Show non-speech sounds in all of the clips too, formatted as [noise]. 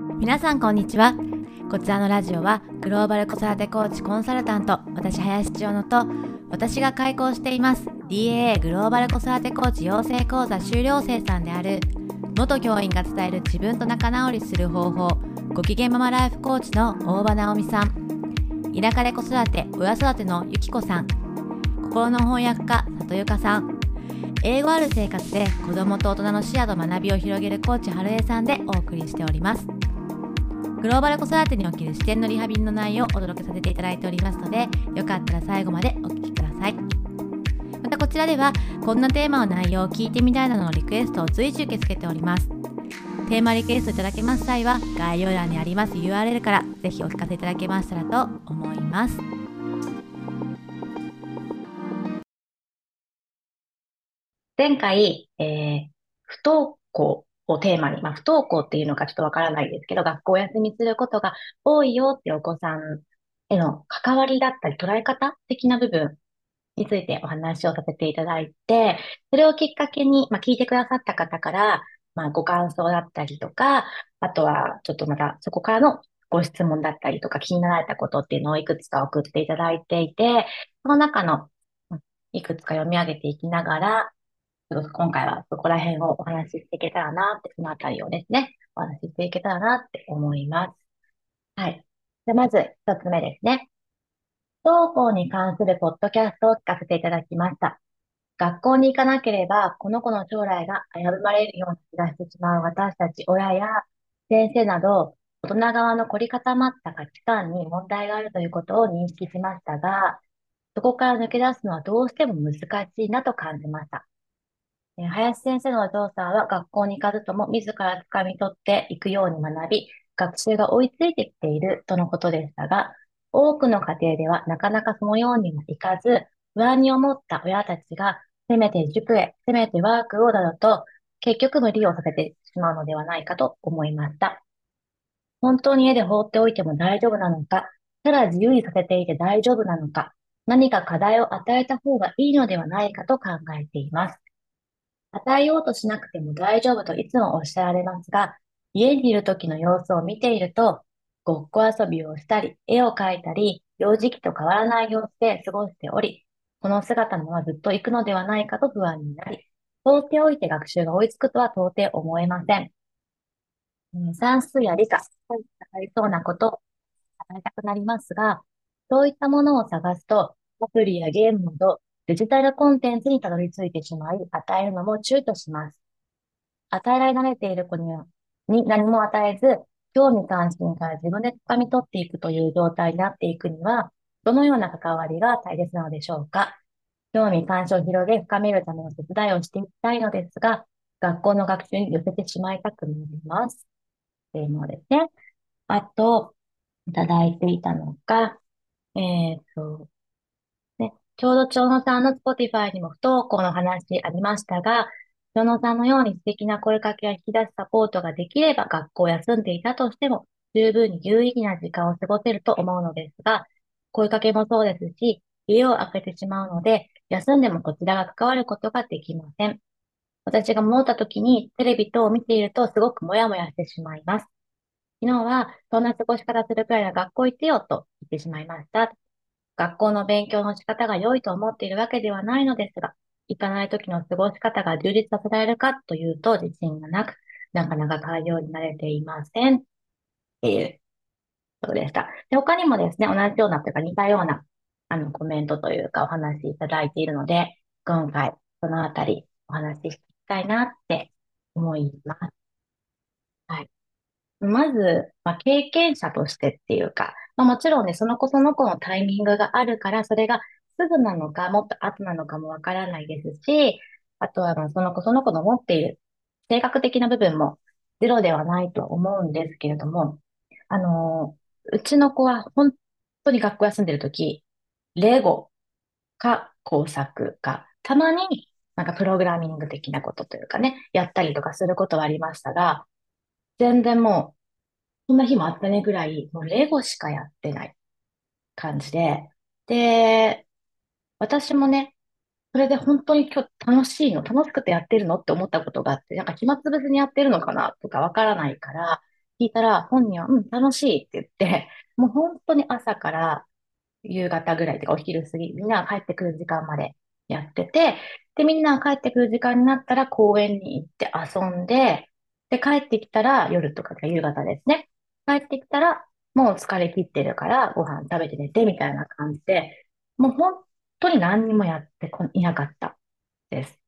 皆さんこんにちは。こちらのラジオはグローバル子育てコーチコンサルタント私林千代乃と私が開講しています DAA グローバル子育てコーチ養成講座修了生さんである元教員が伝える自分と仲直りする方法ご機嫌ママライフコーチの大場直美さん田舎で子育て親育てのゆきこさん心の翻訳家里ゆかさん英語ある生活で子供と大人の視野と学びを広げるコーチ春江さんでお送りしております。グローバル子育てにおける視点のリハビリの内容をお届けさせていただいておりますのでよかったら最後までお聞きください。またこちらではこんなテーマの内容を聞いてみたいなどのリクエストを随時受け付けております。テーマリクエストいただけます際は概要欄にあります URL からぜひお聞かせいただけましたらと思います。前回、えー、不登校をテーマに、まあ、不登校っていうのかちょっとわからないですけど、学校を休みすることが多いよってお子さんへの関わりだったり捉え方的な部分についてお話をさせていただいて、それをきっかけに、まあ、聞いてくださった方から、まあ、ご感想だったりとか、あとはちょっとまたそこからのご質問だったりとか気になられたことっていうのをいくつか送っていただいていて、その中のいくつか読み上げていきながら、ちょっと今回はそこら辺をお話ししていけたらなって、そのあたりをですね、お話ししていけたらなって思います。はい。じゃまず一つ目ですね。不登校に関するポッドキャストを聞かせていただきました。学校に行かなければ、この子の将来が危ぶまれるような気がしてしまう私たち親や先生など、大人側の凝り固まった価値観に問題があるということを認識しましたが、そこから抜け出すのはどうしても難しいなと感じました。林先生のお父さんは学校に行かずとも自ら掴み取っていくように学び、学習が追いついてきているとのことでしたが、多くの家庭ではなかなかそのようにはいかず、不安に思った親たちが、せめて塾へ、せめてワークをなどと、結局無理をさせてしまうのではないかと思いました。本当に家で放っておいても大丈夫なのか、ただ自由にさせていて大丈夫なのか、何か課題を与えた方がいいのではないかと考えています。与えようとしなくても大丈夫といつもおっしゃられますが、家にいる時の様子を見ていると、ごっこ遊びをしたり、絵を描いたり、幼児期と変わらない様子で過ごしており、この姿のままずっと行くのではないかと不安になり、放っておいて学習が追いつくとは到底思えません。算数や理科、そういったありそうなことを考えたくなりますが、そういったものを探すと、アプリやゲームなどデジタルコンテンツにたどり着いてしまい、与えるのも躊躇します。与えられ慣れている子にはに何も与えず、興味関心から自分で掴み取っていくという状態になっていくには、どのような関わりが大切なのでしょうか？興味関心を広げ、深めるための手伝いをしていきたいのですが、学校の学習に寄せてしまいたくなります。っていうのですね。あと、いただいていたのが、えっと、ちょうど長野さんの Spotify にも不登校の話ありましたが、長野さんのように素敵な声かけや引き出すサポートができれば学校を休んでいたとしても十分に有意義な時間を過ごせると思うのですが、声かけもそうですし、家を開けてしまうので、休んでもこちらが関わることができません。私が戻った時にテレビ等を見ているとすごくモヤモヤしてしまいます。昨日は、そんな過ごし方するくらいな学校行ってよと言ってしまいました。学校の勉強の仕方が良いと思っているわけではないのですが、行かない時の過ごし方が充実させられるかというと自信がなく、なかなか対応に慣れていません。っていうことでした。で、他にもですね、同じようなというか似たようなあのコメントというかお話いただいているので、今回そのあたりお話ししていきたいなって思います。はい。まず、まあ、経験者としてっていうか、まあ、もちろんね、その子その子のタイミングがあるから、それがすぐなのか、もっと後なのかもわからないですし、あとはまあその子その子の持っている性格的な部分もゼロではないと思うんですけれども、あのー、うちの子は本当に学校休んでるとき、レゴか工作か、たまになんかプログラミング的なことというかね、やったりとかすることはありましたが、全然もう、そんな日もあったねぐらい、もうレゴしかやってない感じで、で、私もね、それで本当に今日楽しいの、楽しくてやってるのって思ったことがあって、なんか暇つぶしにやってるのかなとかわからないから、聞いたら、本人は、うん、楽しいって言って、もう本当に朝から夕方ぐらいとかお昼過ぎ、みんなが帰ってくる時間までやってて、で、みんなが帰ってくる時間になったら公園に行って遊んで、で、帰ってきたら夜とか夕方ですね。帰ってきたらもう疲れ切ってるからご飯食べて寝てみたいな感じで、もう本当に何にもやっていなかったです。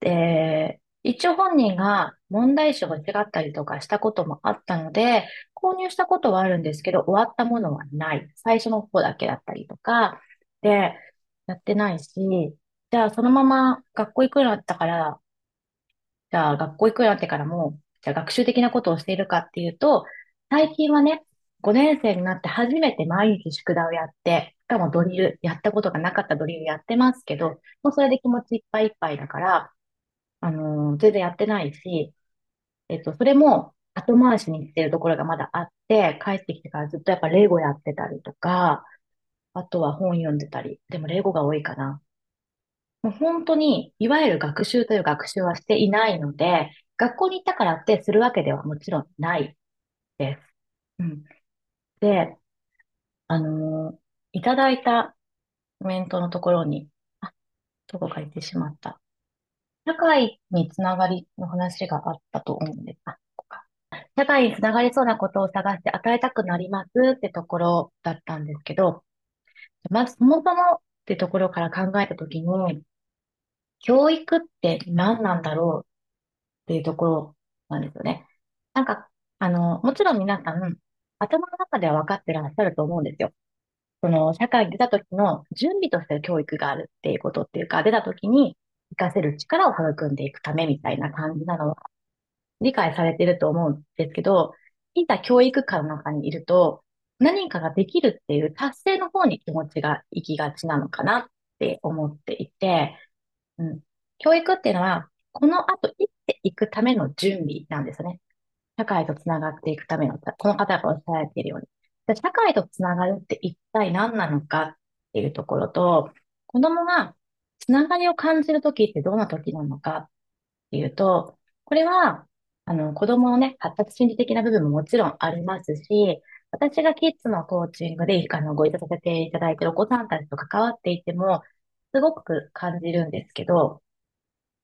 で、一応本人が問題集が違ったりとかしたこともあったので、購入したことはあるんですけど、終わったものはない。最初の方だけだったりとか、で、やってないし、じゃあそのまま学校行くようになったから、じゃあ学校行くようになってからも、じゃあ学習的なことをしているかっていうと、最近はね、5年生になって初めて毎日宿題をやって、しかもドリル、やったことがなかったドリルやってますけど、もうそれで気持ちいっぱいいっぱいだから、あのー、全然やってないし、えっと、それも後回しにしてるところがまだあって、帰ってきてからずっとやっぱレゴやってたりとか、あとは本読んでたり、でもレゴが多いかな。もう本当に、いわゆる学習という学習はしていないので、学校に行ったからってするわけではもちろんないです。うん。で、あのーいただいたコメントのところに、あ、どこか行ってしまった。社会につながりの話があったと思うんです。あ、ここか。社会につながりそうなことを探して与えたくなりますってところだったんですけど、まずそもそもってところから考えたときに、教育って何なんだろうっていうところなんですよね。なんか、あの、もちろん皆さん、頭の中では分かってらっしゃると思うんですよ。その、社会に出た時の準備として教育があるっていうことっていうか、出た時に活かせる力を育んでいくためみたいな感じなのは理解されてると思うんですけど、いざ教育界の中にいると、何かができるっていう達成の方に気持ちが行きがちなのかなって思っていて、うん、教育っていうのは、この後生きていくための準備なんですね。社会とつながっていくための、この方がおっしゃられているように。社会とつながるって一体何なのかっていうところと、子供がつながりを感じるときってどんなときなのかっていうと、これは、あの、子供のね、発達心理的な部分ももちろんありますし、私がキッズのコーチングで、あの、ご一緒させていただいているお子さんたちと関わっていても、すごく感じるんですけど、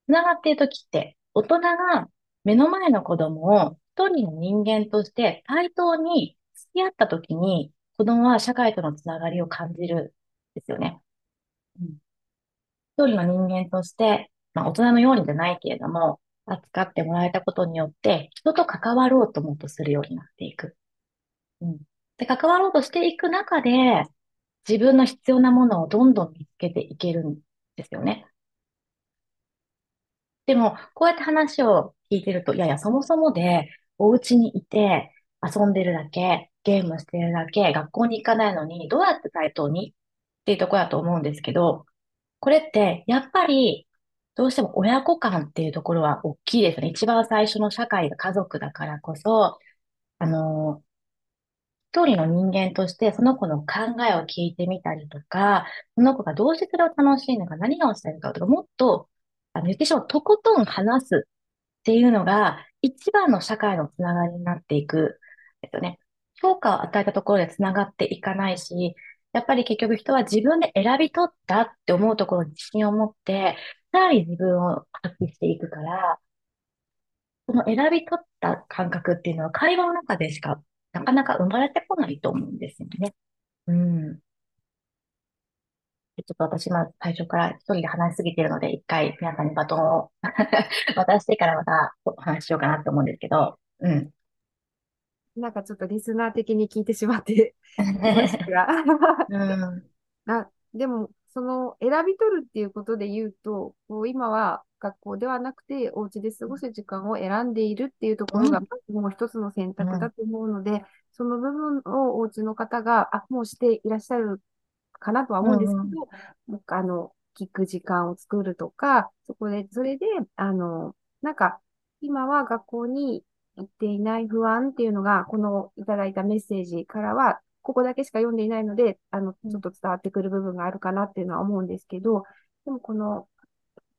つながっているときって、大人が目の前の子供を一人の人間として対等に付き合ったときに、子供は社会とのつながりを感じるんですよね。うん、一人の人間として、まあ、大人のようにじゃないけれども、扱ってもらえたことによって、人と関わろうともっとするようになっていく。うん。で、関わろうとしていく中で、自分の必要なものをどんどん見つけていけるんですよね。でも、こうやって話を聞いてると、いやいや、そもそもで、お家にいて、遊んでるだけ、ゲームしてるだけ、学校に行かないのに、どうやって対等にっていうところだと思うんですけど、これって、やっぱり、どうしても親子間っていうところは大きいですね。一番最初の社会が家族だからこそ、あの、一人の人間としてその子の考えを聞いてみたりとか、その子がどうしてそれを楽しいのか、何がしたいのかとか、もっと、あの、言ってしまうとことん話すっていうのが、一番の社会のつながりになっていくですよね。評価を与えたところでつながっていかないし、やっぱり結局人は自分で選び取ったって思うところに自信を持って、さらに自分を発揮していくから、その選び取った感覚っていうのは会話の中でしかなかなか生まれてこないと思うんですよね。うん。ちょっと私も最初から一人で話しすぎてるので、一回皆さんにバトンを [laughs] 渡してからまたお話ししようかなと思うんですけど、うん。なんかちょっとリスナー的に聞いてしまって [laughs] うん、あでも、その選び取るっていうことで言うと、こう今は学校ではなくてお家で過ごす時間を選んでいるっていうところが、もう一つの選択だと思うので、うん、その部分をお家の方が、あ、もうしていらっしゃるかなとは思うんですけど、うん、あの、聞く時間を作るとか、そこで、それで、あの、なんか、今は学校に行っていない不安っていうのが、このいただいたメッセージからは、ここだけしか読んでいないので、あの、ちょっと伝わってくる部分があるかなっていうのは思うんですけど、でもこの、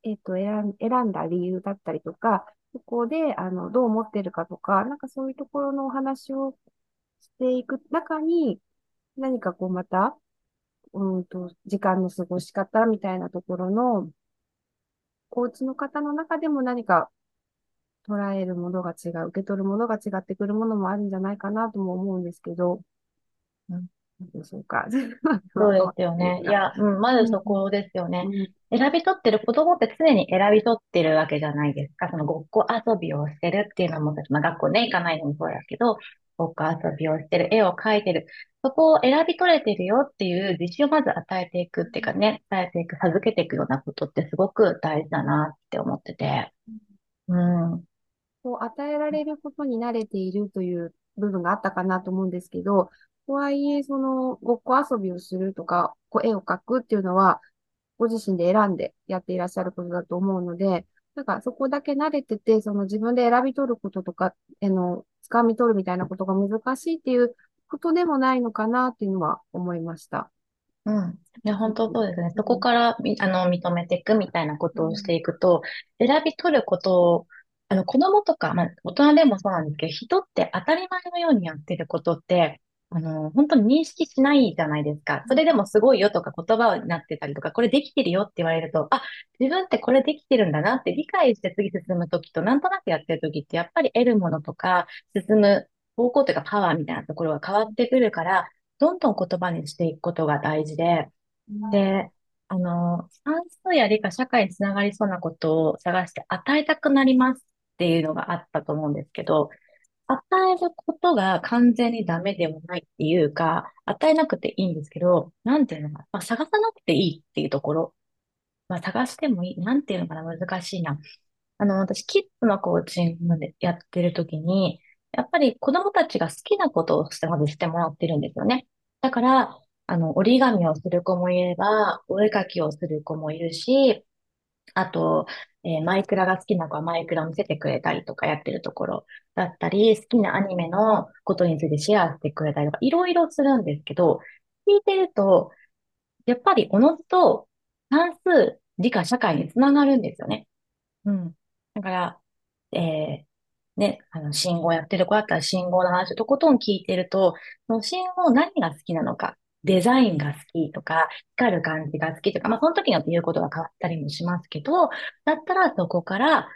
えっ、と、選ん、選んだ理由だったりとか、そこで、あの、どう思ってるかとか、なんかそういうところのお話をしていく中に、何かこうまた、うんと、時間の過ごし方みたいなところの、お家の方の中でも何か捉えるものが違う、受け取るものが違ってくるものもあるんじゃないかなとも思うんですけど、うん、でしょうか。[laughs] そうですよね。いや、うん、まずそこですよね。うん、選び取ってる子供って常に選び取ってるわけじゃないですか。そのごっこ遊びをしてるっていうのも、まあ、学校ね、行かないのもそうだけど、ごっこ遊びをしてる、絵を描いてる。そこを選び取れてるよっていう自信をまず与えていくっていうかね、伝えていく、授けていくようなことってすごく大事だなって思ってて。うん。こう与えられることに慣れているという部分があったかなと思うんですけど、とはいえ、その、ごっこ遊びをするとか、こう絵を描くっていうのは、ご自身で選んでやっていらっしゃることだと思うので、なんかそこだけ慣れてて、その自分で選び取ることとか、あの、掴み取るみたいなことが難しいっていうことでもないのかなっていうのは思いました。うん。いや、本当そうですね。そこから、あの、認めていくみたいなことをしていくと、選び取ることあの、子供とか、まあ、大人でもそうなんですけど、人って当たり前のようにやってることって、あの、本当に認識しないじゃないですか。それでもすごいよとか言葉になってたりとか、これできてるよって言われると、あ、自分ってこれできてるんだなって理解して次進むときと、なんとなくやってるときって、やっぱり得るものとか、進む方向というかパワーみたいなところが変わってくるから、どんどん言葉にしていくことが大事で、で、あの、算数や理科、社会につながりそうなことを探して与えたくなりますっていうのがあったと思うんですけど、与えることが完全にダメでもないっていうか、与えなくていいんですけど、なんていうのかな、まあ、探さなくていいっていうところ。まあ、探してもいい。なんていうのかな、難しいな。あの、私、キッズのコーチングでやってる時に、やっぱり子供たちが好きなことをして、まずしてもらってるんですよね。だから、あの、折り紙をする子もいれば、お絵かきをする子もいるし、あと、えー、マイクラが好きな子はマイクラを見せてくれたりとかやってるところだったり、好きなアニメのことについてシェアしてくれたりとか、いろいろするんですけど、聞いてると、やっぱりおのずと算数、理科、社会につながるんですよね。うん。だから、えー、ね、あの、信号やってる子だったら信号の話をとことん聞いてると、その信号何が好きなのか、デザインが好きとか、光る感じが好きとか、まあ、その時によって言うことが変わったりもしますけど、だったらそこから、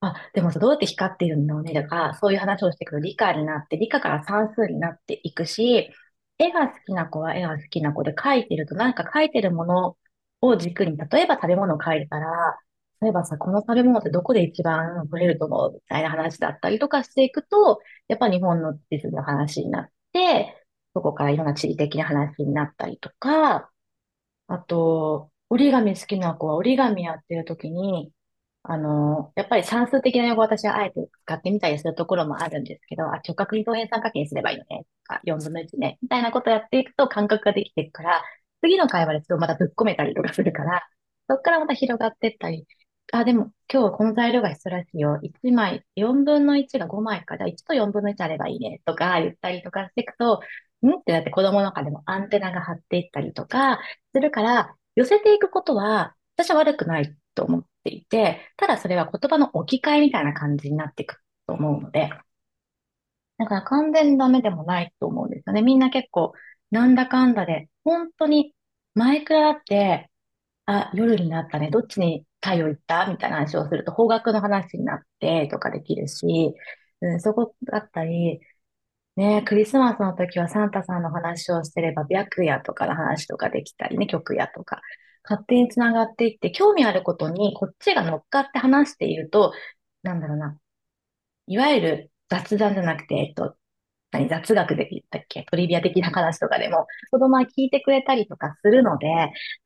あ、でもさ、どうやって光ってるんだろうねとか、そういう話をしてくる理科になって、理科から算数になっていくし、絵が好きな子は絵が好きな子で描いてると、なんか描いてるものを軸に、例えば食べ物を描いてたら、例えばさ、この食べ物ってどこで一番取れると思うみたいな話だったりとかしていくと、やっぱ日本の地図の話になって、そこからいろんな地理的な話になったりとか、あと、折り紙好きな子は折り紙やってる時に、あの、やっぱり算数的な用語を私はあえて使ってみたりするところもあるんですけど、あ、直角二等辺三角形にすればいいのね、とか、4分の1ね、みたいなことをやっていくと感覚ができていくから、次の会話でちょっとまたぶっ込めたりとかするから、そこからまた広がっていったり、あ、でも今日はこの材料が必要らしいよ。1枚、4分の1が5枚か、じゃあ1と4分の1あればいいね、とか言ったりとかしていくと、ん？ってなって子供の中でもアンテナが張っていったりとかするから、寄せていくことは、私は悪くないと思っていて、ただそれは言葉の置き換えみたいな感じになっていくと思うので、だから完全ダメでもないと思うんですよね。みんな結構、なんだかんだで、本当に、マイクラって、あ、夜になったね、どっちに太陽行った？みたいな話をすると、方角の話になってとかできるし、うん、そこだったり、ねえ、クリスマスの時はサンタさんの話をしてれば、白夜とかの話とかできたりね、曲夜とか、勝手につながっていって、興味あることにこっちが乗っかって話していると、なんだろうな、いわゆる雑談じゃなくて、えっと、何、雑学で言ったっけ？トリビア的な話とかでも、子供は聞いてくれたりとかするので、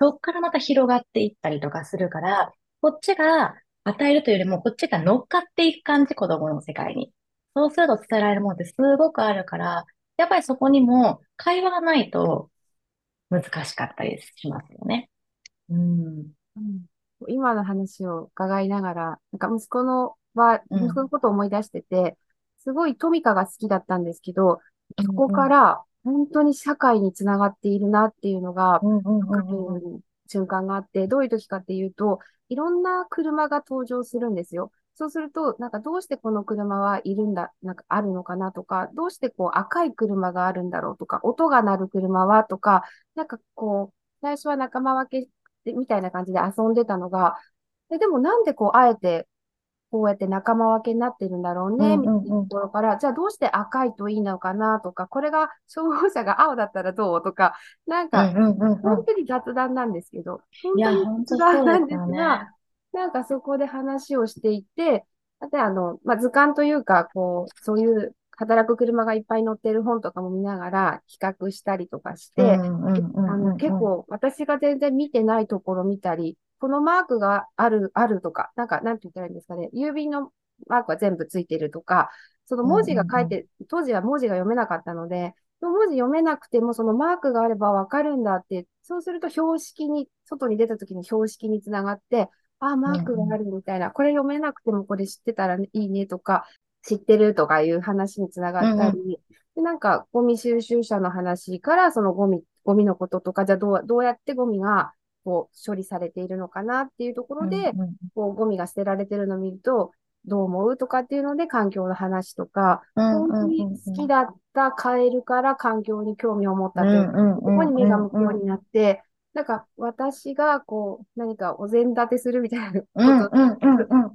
そっからまた広がっていったりとかするから、こっちが与えるというよりも、こっちが乗っかっていく感じ、子供の世界に。そうすると伝えられるものってすごくあるから、やっぱりそこにも会話がないと難しかったりしますよね。うん。うん、今の話を伺いながら、なんか息子のは、息子のことを思い出してて、すごいトミカが好きだったんですけど、そこから本当に社会につながっているなっていうのが、瞬間があって、どういう時かっていうと、いろんな車が登場するんですよ。そうすると、なんかどうしてこの車はいるんだ、なんかあるのかなとか、どうしてこう赤い車があるんだろうとか、音が鳴る車はとか、なんかこう、最初は仲間分けみたいな感じで遊んでたのが、ででもなんでこう、あえてこうやって仲間分けになってるんだろうね、みたいなところから、じゃあどうして赤いといいのかなとか、これが消防車が青だったらどうとか、なんか、本当に雑談なんですけど、本当に雑談なんですが、なんかそこで話をしていて、あとあの、まあ、図鑑というか、こう、そういう働く車がいっぱい載ってる本とかも見ながら比較したりとかして、あの結構私が全然見てないところ見たり、このマークがある、あるとか、なんか、なんて言ったらいいんですかね。郵便のマークは全部ついてるとか、その文字が書いて、当時は文字が読めなかったので、文字読めなくてもそのマークがあればわかるんだって、そうすると標識に、外に出た時に標識につながって、あ、マークがあるみたいな、これ読めなくてもこれ知ってたらいいねとか、知ってるとかいう話につながったり、でなんかゴミ収集車の話からそのゴミ、ゴミのこととか、じゃあどうどうやってゴミがこう処理されているのかなっていうところで、うんうん、こうゴミが捨てられてるのを見ると、どう思うとかっていうので環境の話とか、本当に好きだったカエルから環境に興味を持ったという、ここに目が向くようになって、なんか私がこう何かお膳立てするみたいなこと、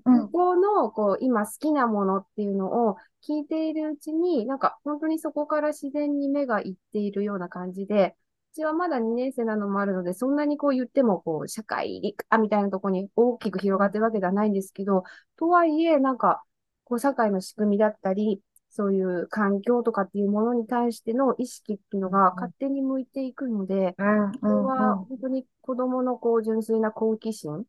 ここのこう今好きなものっていうのを聞いているうちに、なんか本当にそこから自然に目がいっているような感じで、ちはまだ2年生なのもあるので、そんなにこう言っても、こう、社会理科みたいなところに大きく広がってるわけではないんですけど、とはいえ、なんか、こう、社会の仕組みだったり、そういう環境とかっていうものに対しての意識っていうのが勝手に向いていくので、これは本当に子供のこう純粋な好奇心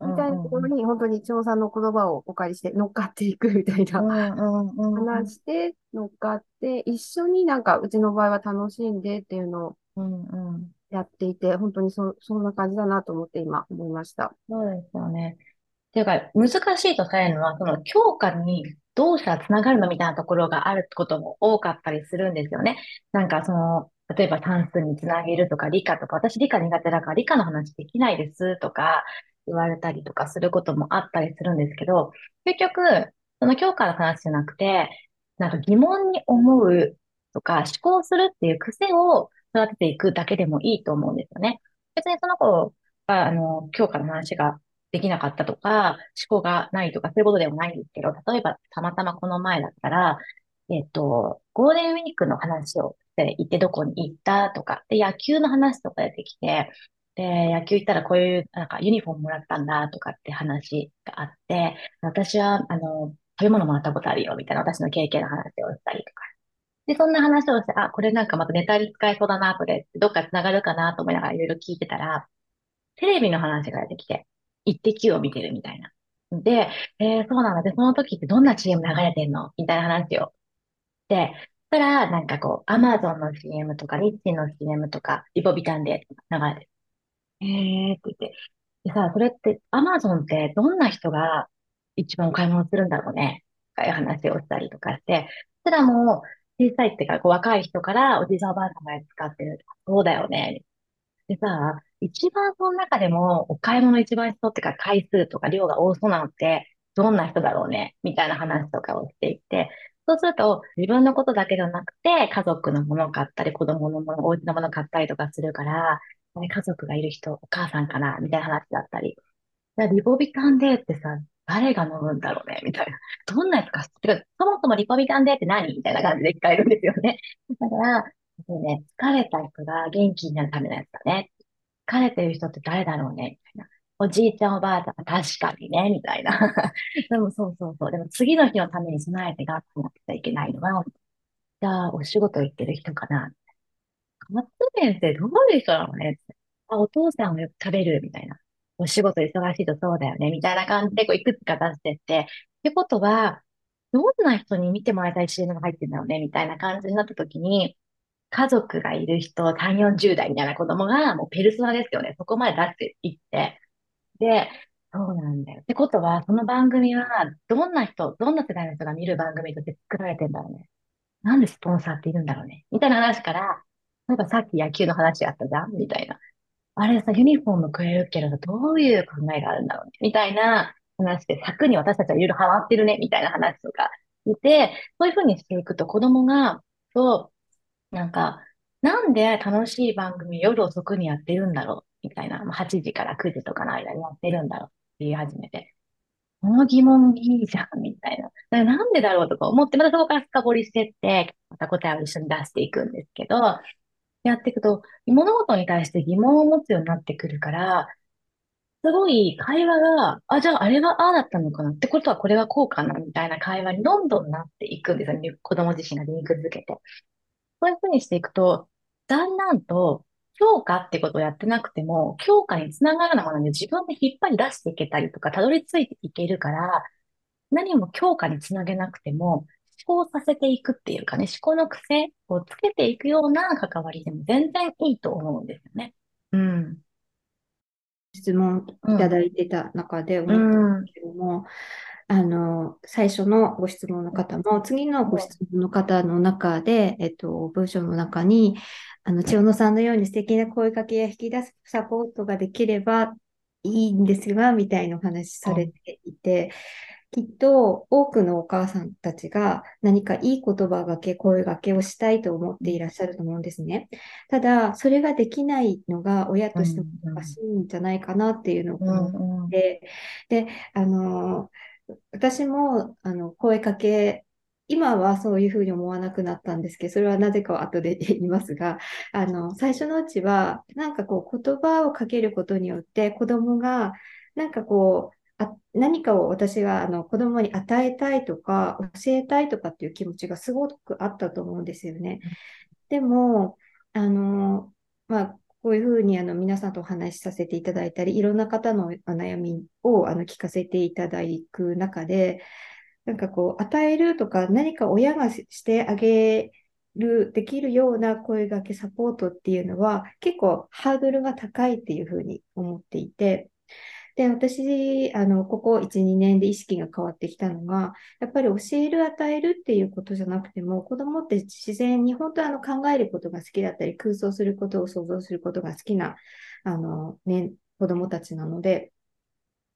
みたいなところに本当に長さんの言葉をお借りして乗っかっていくみたいな話して乗っかって一緒になんかうちの場合は楽しんでっていうのをうんうん。やっていて、本当にそ、そんな感じだなと思って今思いました。そうですよね。っていうか、難しいとされるのは、その教科にどうしたらつながるのみたいなところがあることも多かったりするんですよね。なんかその、例えば算数につなげるとか理科とか、私理科苦手だから理科の話できないですとか言われたりとかすることもあったりするんですけど、結局、その教科の話じゃなくて、なんか疑問に思うとか思考するっていう癖を育てていくだけでもいいと思うんですよね。別にその子が、あの、教科の話ができなかったとか、思考がないとか、そういうことでもないんですけど、例えば、たまたまこの前だったら、えっと、ゴールデンウィークの話をして行ってどこに行ったとか、で、野球の話とか出てきて、で、野球行ったらこういう、なんかユニフォームもらったんだとかって話があって、私は、あの、食べ物もらったことあるよ、みたいな私の経験の話をしたりとか。で、そんな話をして、あ、これなんかまたネタに使えそうだな、これ、どっか繋がるかなと思いながらいろいろ聞いてたら、テレビの話が出てきて、イッテ Q を見てるみたいな。で、えー、そうなんだ。で、その時ってどんな CM 流れてんの？みたいな話を。で、そしたら、なんかこう、アマゾンの CM とか、リッチの CM とか、リポビタンで流れてる。えーって言って。でさ、それって、アマゾンってどんな人が一番お買い物するんだろうね？とかいう話をしたりとかして、そしたらもう、小さいっていうか、こう若い人からおじいさんおばあさんが使ってる。そうだよね。でさ、一番その中でもお買い物一番人ってか回数とか量が多そうなのってどんな人だろうねみたいな話とかをしていて、そうすると自分のことだけではなくて家族のものを買ったり子供のもの、お家のものを買ったりとかするから、家族がいる人、お母さんかなみたいな話だったり。リボビタンデーってさ、誰が飲むんだろうねみたいな。どんなやつか知ってか、そもそもリポビタンデーって何？みたいな感じで聞かれるんですよね。だから、ね、疲れた人が元気になるためのやつだね。疲れてる人って誰だろうね？みたいな。おじいちゃんおばあちゃん、確かにね、みたいな。[laughs] でもそうそうそう。でも次の日のために備えて頑張ってちゃいけないのは、じゃあお仕事行ってる人かな。松先生どういう人なのね？あ、お父さんをよく食べるみたいな。お仕事忙しいとそうだよね、みたいな感じで、こう、いくつか出してって、ってことは、どんな人に見てもらいたい CM が入ってんだろうね、みたいな感じになった時に、家族がいる人、3、40代みたいな子供が、もうペルソナですよね。そこまで出していって。で、そうなんだよ。ってことは、その番組は、どんな人、どんな世代の人が見る番組として作られてんだろうね。なんでスポンサーっているんだろうね。みたいな話から、なんかさっき野球の話あったじゃんみたいな。あれさ、ユニフォームくれるけど、どういう考えがあるんだろうね。みたいな話して、柵に私たちはいろいろハマってるね、みたいな話とか言って、そういうふうにしていくと子供が、そう、なんか、なんで楽しい番組夜遅くにやってるんだろうみたいな、8時から9時とかの間にやってるんだろうって言い始めて、この疑問いいじゃん、みたいな。なんでだろうとか思って、またそこから深掘りしてって、また答えを一緒に出していくんですけど、やっていくと、物事に対して疑問を持つようになってくるから、すごい会話が、あ、じゃああれはああだったのかなってことはこれはこうかなみたいな会話にどんどんなっていくんですよね。子供自身がリンク付けて。そういうふうにしていくと、だんだんと強化ってことをやってなくても、強化につながるようなものに自分で引っ張り出していけたりとか、たどり着いていけるから、何も強化につなげなくても、思考させていくっていうかね、思考の癖をつけていくような関わりでも全然いいと思うんですよね。うん。質問いただいてた中で思ったんですけども、うん、あの、最初のご質問の方も、次のご質問の方の中で、えっと、文章の中に、あの、千代野さんのように素敵な声かけや引き出すサポートができればいいんですが、みたいなお話されていて、きっと多くのお母さんたちが何かいい言葉がけ、声がけをしたいと思っていらっしゃると思うんですね。ただ、それができないのが親としても難しいんじゃないかなっていうのを思って、で、あの、私もあの声かけ今はそういうふうに思わなくなったんですけど、それはなぜかは後で言いますが、あの、最初のうちは、なんかこう言葉をかけることによって子供が、なんかこう、あ何かを私はあの子供に与えたいとか、教えたいとかっていう気持ちがすごくあったと思うんですよね。でも、あの、まあ、こういうふうにあの皆さんとお話しさせていただいたり、いろんな方のお悩みをあの聞かせていただく中で、なんかこう、与えるとか、何か親がしてあげる、できるような声がけサポートっていうのは、結構ハードルが高いっていうふうに思っていて、で、私、あの、ここ1、2年で意識が変わってきたのが、やっぱり教える、与えるっていうことじゃなくても、子供って自然に本当あの考えることが好きだったり、空想することを想像することが好きな、あの、ね、子供たちなので、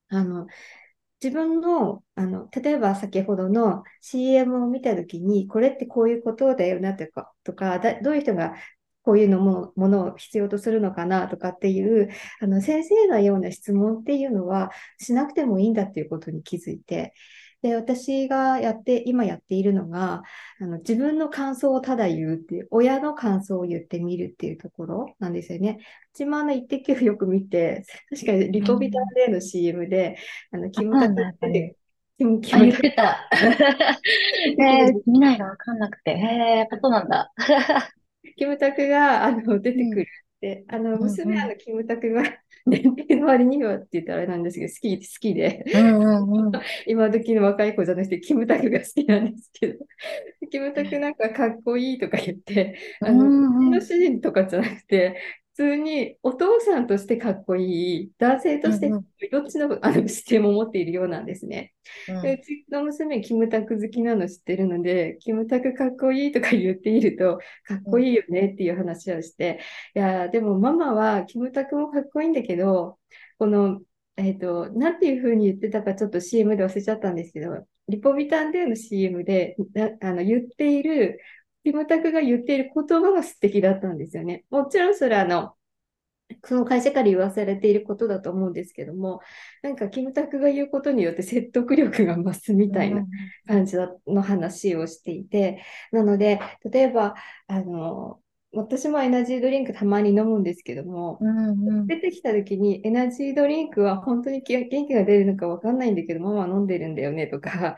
あの、自分の、あの、例えば先ほどの CM を見たときに、これってこういうことだよなとか、とかだどういう人がこういうのもものを必要とするのかなとかっていう、あの、先生のような質問っていうのはしなくてもいいんだっていうことに気づいて、で、私がやって、今やっているのが、あの自分の感想をただ言うっていう、親の感想を言ってみるっていうところなんですよね。うちもあの、イッテ Q よく見て、確かにリポビタンデーの CM で、あの、キムタクって。言ってた。[laughs] えー、見ないがわかんなくて。へえ、やっぱそうなんだ。キムタクがあの出てくるって、あの、娘はのキムタクが [laughs] 年齢の割にはって言ったらあれなんですけど、好き、好きで、[laughs] 今時の若い子じゃなくて、キムタクが好きなんですけど、キムタクなんかかっこいいとか言って、あの、の主人とかじゃなくて、普通にお父さんとしてかっこいい、男性としてどっちのあの視点も持っているようなんですね。うん、でうちの娘、キムタク好きなの知ってるので、キムタクかっこいいとか言っていると、かっこいいよねっていう話をして、いや、でもママはキムタクもかっこいいんだけど、この、えっ、ー、と、なんていうふうに言ってたかちょっと CM で忘れちゃったんですけど、リポビタンデーの CM であの言っているキムタクが言っている言葉が素敵だったんですよね。もちろんそれはあの、その会社から言わされていることだと思うんですけども、なんかキムタクが言うことによって説得力が増すみたいな感じの話をしていて、なので、例えば、あの、私もエナジードリンクたまに飲むんですけども、うんうん、出てきた時にエナジードリンクは本当に元気が出るのか分かんないんだけど、ママ飲んでるんだよねとか、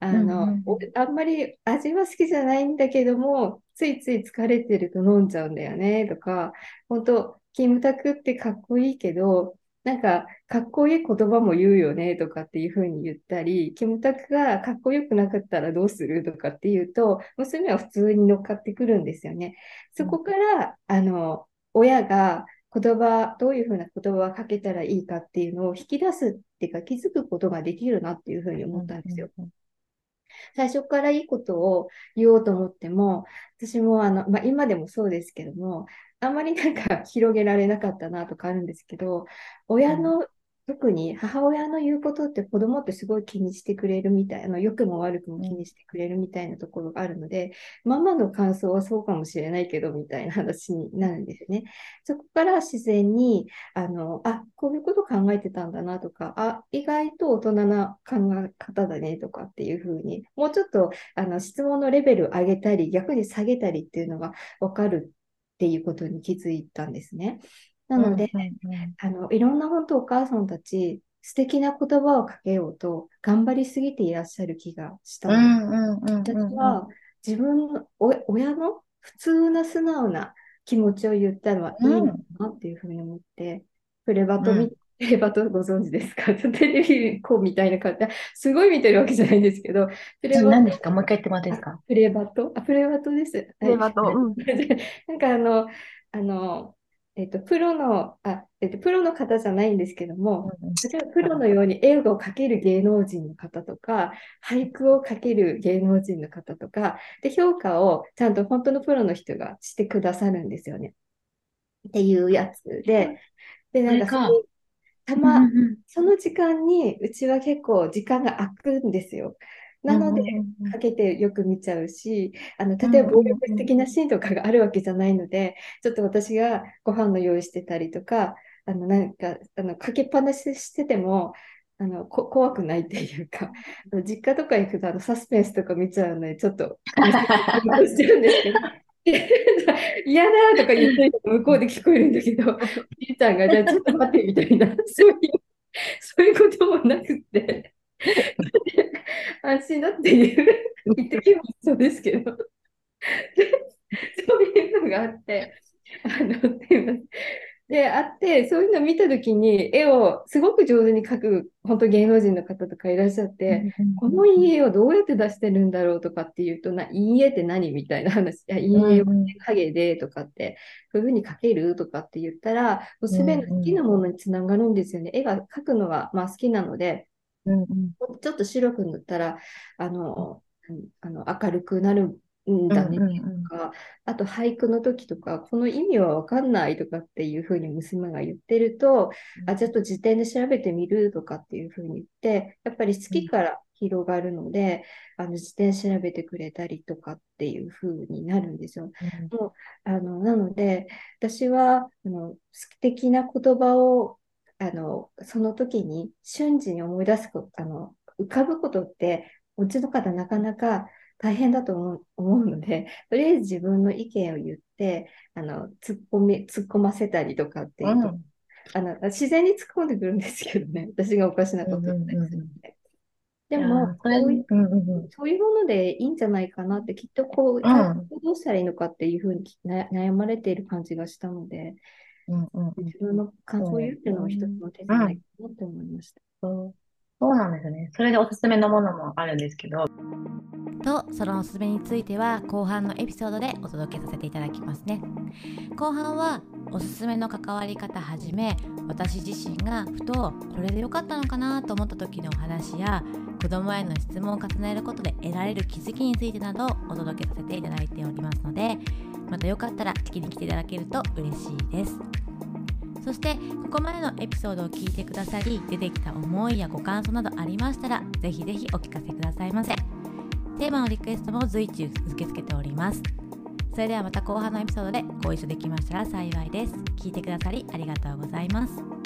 あの、うんうん、あんまり味は好きじゃないんだけども、ついつい疲れてると飲んじゃうんだよねとか、本当、キムタクってかっこいいけど、なんか、かっこいい言葉も言うよねとかっていうふうに言ったり、キムタクがかっこよくなかったらどうする？とかっていうと、娘は普通に乗っかってくるんですよね。そこから、あの、親が言葉、どういうふうな言葉をかけたらいいかっていうのを引き出すっていうか気づくことができるなっていうふうに思ったんですよ。うんうん最初からいいことを言おうと思っても、私もあの、まあ、今でもそうですけども、あんまりなんか広げられなかったなとかあるんですけど、親の特に母親の言うことって子供ってすごい気にしてくれるみたいな、良くも悪くも気にしてくれるみたいなところがあるので、ママの感想はそうかもしれないけど、みたいな話になるんですね。そこから自然に、あの、あ、こういうこと考えてたんだなとか、あ、意外と大人な考え方だねとかっていうふうに、もうちょっとあの質問のレベル上げたり、逆に下げたりっていうのが分かるっていうことに気づいたんですね。なので、うんうんうん、あのいろんな本当お母さんたち素敵な言葉をかけようと頑張りすぎていらっしゃる気がした。ので、私は自分の親の普通な素直な気持ちを言ったのはいいのかなっていうふうに思って、プレバト見、うん、プレバトご存知ですか？[laughs] テレビこうみたいな方、すごい見てるわけじゃないんですけど、プレバト。何ですか？もう一回言ってもらっていいですか？プレバト？あ、プレバトです。プレバト。はい、うん、[laughs] なんかあの、あの、えっと、プロの、あ、えっと、プロの方じゃないんですけども、例えばプロのように英語を書ける芸能人の方とか、俳句を書ける芸能人の方とか、で、評価をちゃんと本当のプロの人がしてくださるんですよね。っていうやつで、で、なんかそたま、その時間にうちは結構時間が空くんですよ。なので、かけてよく見ちゃうし、あの、例えば暴力的なシーンとかがあるわけじゃないので、ちょっと私がご飯の用意してたりとか、あの、なんか、あの、かけっぱなししてても、あの、こ怖くないっていうか、実家とか行くとあのサスペンスとか見ちゃうので、ちょっと、してるんですけど、[laughs] 嫌だとか言ってる向こうで聞こえるんだけど、じいちゃんが、じゃあちょっと待ってみたいな、そういう、そういうこともなくて、安心だっていう [laughs] 言ってきもそうですけど、[laughs] そういうのがあって、あの、で、あって、そういうのを見たときに、絵をすごく上手に描く、本当芸能人の方とかいらっしゃって、この家をどうやって出してるんだろうとかっていうと、な、家って何みたいな話、いや、家を影でとかって、こういうふうに描けるとかって言ったら、もうすべて好きなものにつながるんですよね。絵が描くのが、まあ好きなので、うんうん、ちょっと白く塗ったら、あの、あの明るくなるんだねとか、あと俳句の時とか、この意味は分かんないとかっていうふうに娘が言ってると、あ、ちょっと辞典で調べてみるとかっていうふうに言って、やっぱり好きから広がるので、あの辞典調べてくれたりとかっていうふうになるんですよ。うん、もうあのなので、私はあの素敵な言葉をあのその時に瞬時に思い出すあの浮かぶことって、うちの方なかなか大変だと思うので、とりあえず自分の意見を言って、あの、突っ込み、突っ込ませたりとかっていうと、うん、あの、自然に突っ込んでくるんですけどね、[laughs] 私がおかしなこと言ったりするので。でもそういう、そういうものでいいんじゃないかなって、きっとこう、どうしたらいいのかっていうふうに悩まれている感じがしたので、うんうん、自分の感想を言うっていうのは一つの手じゃないかなって思いました。そうそうなんですね。それでおすすめのものもあるんですけど。とそのおすすめについては後半のエピソードでお届けさせていただきますね後半はおすすめの関わり方はじめ私自身がふとこれで良かったのかなと思った時のお話や子供への質問を重ねることで得られる気づきについてなどをお届けさせていただいておりますのでまたよかったら聞きに来ていただけると嬉しいですそしてここまでのエピソードを聞いてくださり出てきた思いやご感想などありましたらぜひぜひお聞かせくださいませ。テーマのリクエストも随時受け付けております。それではまた後半のエピソードでご一緒できましたら幸いです。聞いてくださりありがとうございます。